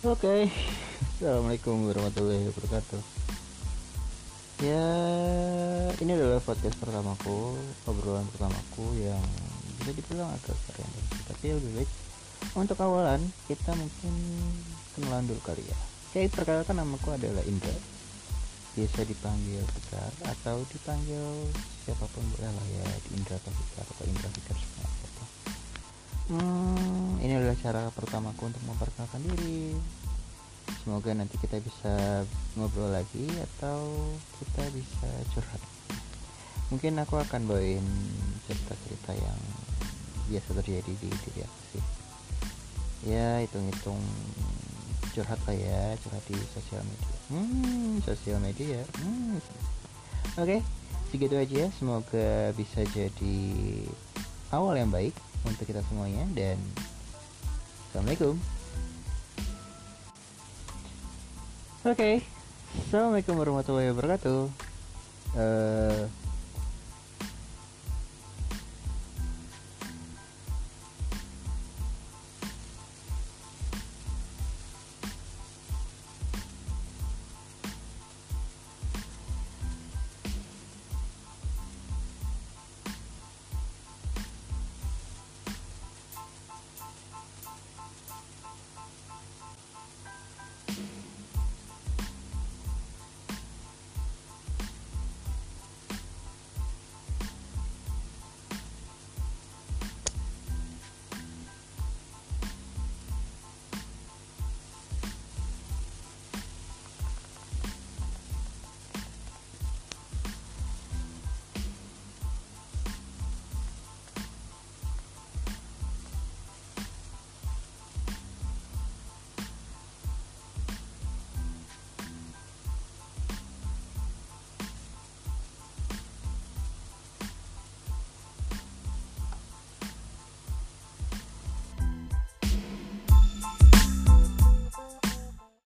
Oke, assalamualaikum warahmatullahi wabarakatuh. Ya, ini adalah podcast pertamaku, obrolan pertamaku yang bisa dibilang agak keren tapi lebih baik untuk awalan kita mungkin kenalan dulu kali ya. Oke, perkenalkan namaku adalah Indra. Biasa dipanggil Fikar atau dipanggil siapa pun boleh lah ya, Indra atau Fikar atau Indra Fikar. Hmm, ini adalah cara pertamaku untuk memperkenalkan diri. Semoga nanti kita bisa ngobrol lagi atau kita bisa curhat. Mungkin aku akan bawain cerita-cerita yang biasa terjadi di diri aku sih. Ya hitung-hitung curhat lah ya curhat di sosial media. Hmm sosial media. Hmm. oke okay, segitu aja. Semoga bisa jadi awal yang baik untuk kita semuanya dan assalamualaikum Oke, okay. assalamualaikum warahmatullahi wabarakatuh. Uh,